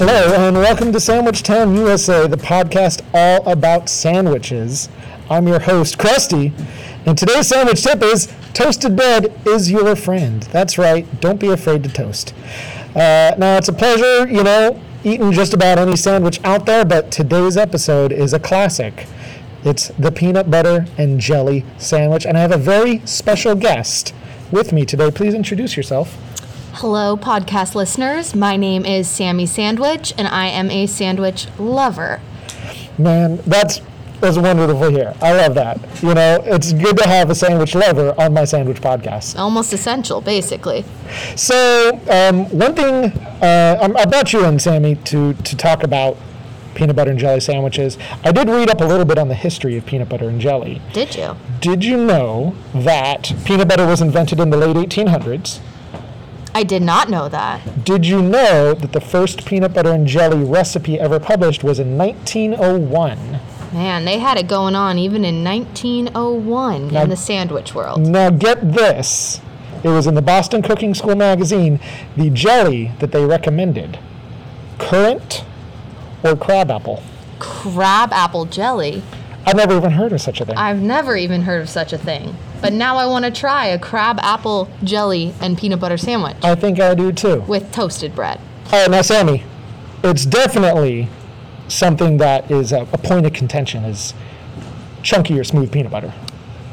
Hello, and welcome to Sandwich Town USA, the podcast all about sandwiches. I'm your host, Krusty, and today's sandwich tip is toasted bread is your friend. That's right, don't be afraid to toast. Uh, now, it's a pleasure, you know, eating just about any sandwich out there, but today's episode is a classic. It's the peanut butter and jelly sandwich, and I have a very special guest with me today. Please introduce yourself. Hello, podcast listeners. My name is Sammy Sandwich, and I am a sandwich lover. Man, that's that's wonderful here. I love that. You know, it's good to have a sandwich lover on my sandwich podcast. Almost essential, basically. So, um, one thing uh, I'm- I brought you in, Sammy, to to talk about peanut butter and jelly sandwiches. I did read up a little bit on the history of peanut butter and jelly. Did you? Did you know that peanut butter was invented in the late 1800s? I did not know that. Did you know that the first peanut butter and jelly recipe ever published was in 1901? Man, they had it going on even in 1901 Now- in the sandwich world. Now get this. It was in the Boston Cooking School magazine, the jelly that they recommended. Currant or crabapple? Crab apple jelly. I've never even heard of such a thing. I've never even heard of such a thing. But now I want to try a crab apple jelly and peanut butter sandwich I think I do too. with toasted bread. All right, now Sammy, it's definitely something that is a, a point of contention is chunky or smooth peanut butter.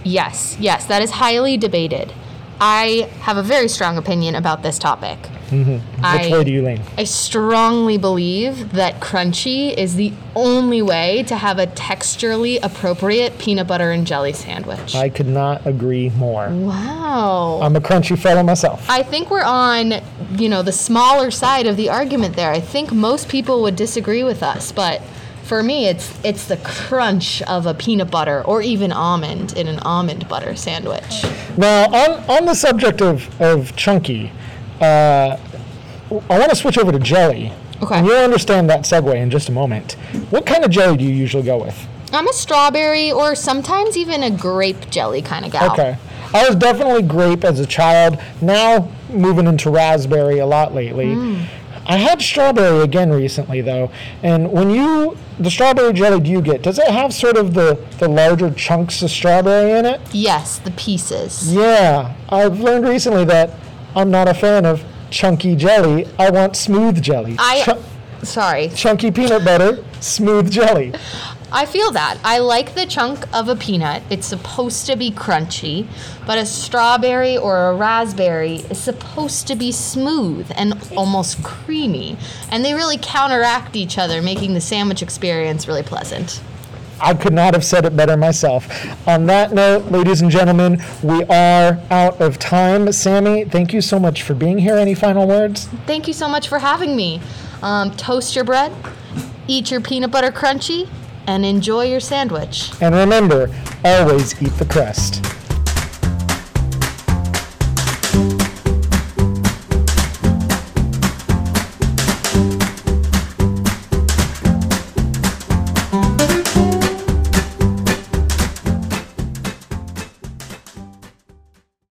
Yes, yes, that is highly debated. I have a very strong opinion about this topic. Mm-hmm. Which I- way do you lean? I strongly believe that crunchy is the only way to have a texturally appropriate peanut butter and jelly sandwich. I could not agree more. wow. I'm a crunchy fellow myself. I think we're on, you know, the smaller side of the argument there. I think most people would disagree with us, but for me it's it's the crunch of a peanut butter or even almond in an almond butter sandwich. Now, on, on the subject of, of chunky, uh, I want to switch over to jelly. Okay. And you'll understand that segue in just a moment. What kind of jelly do you usually go with? I'm a strawberry or sometimes even a grape jelly kind of gal. Okay. I was definitely grape as a child. Now moving into raspberry a lot lately. I had strawberry again recently though, and when you the strawberry jelly do you get? Does it have sort of the the larger chunks of strawberry in it? Yes, the pieces. Yeah, I've learned recently that I'm not a fan of chunky jelly. I want smooth jelly. I Chu- sorry. chunky peanut butter, smooth jelly. I feel that. I like the chunk of a peanut. It's supposed to be crunchy, but a strawberry or a raspberry is supposed to be smooth and almost creamy. And they really counteract each other, making the sandwich experience really pleasant. I could not have said it better myself. On that note, ladies and gentlemen, we are out of time. Sammy, thank you so much for being here. Any final words? Thank you so much for having me. Um, toast your bread, eat your peanut butter crunchy, and enjoy your sandwich. And remember, always eat the crust.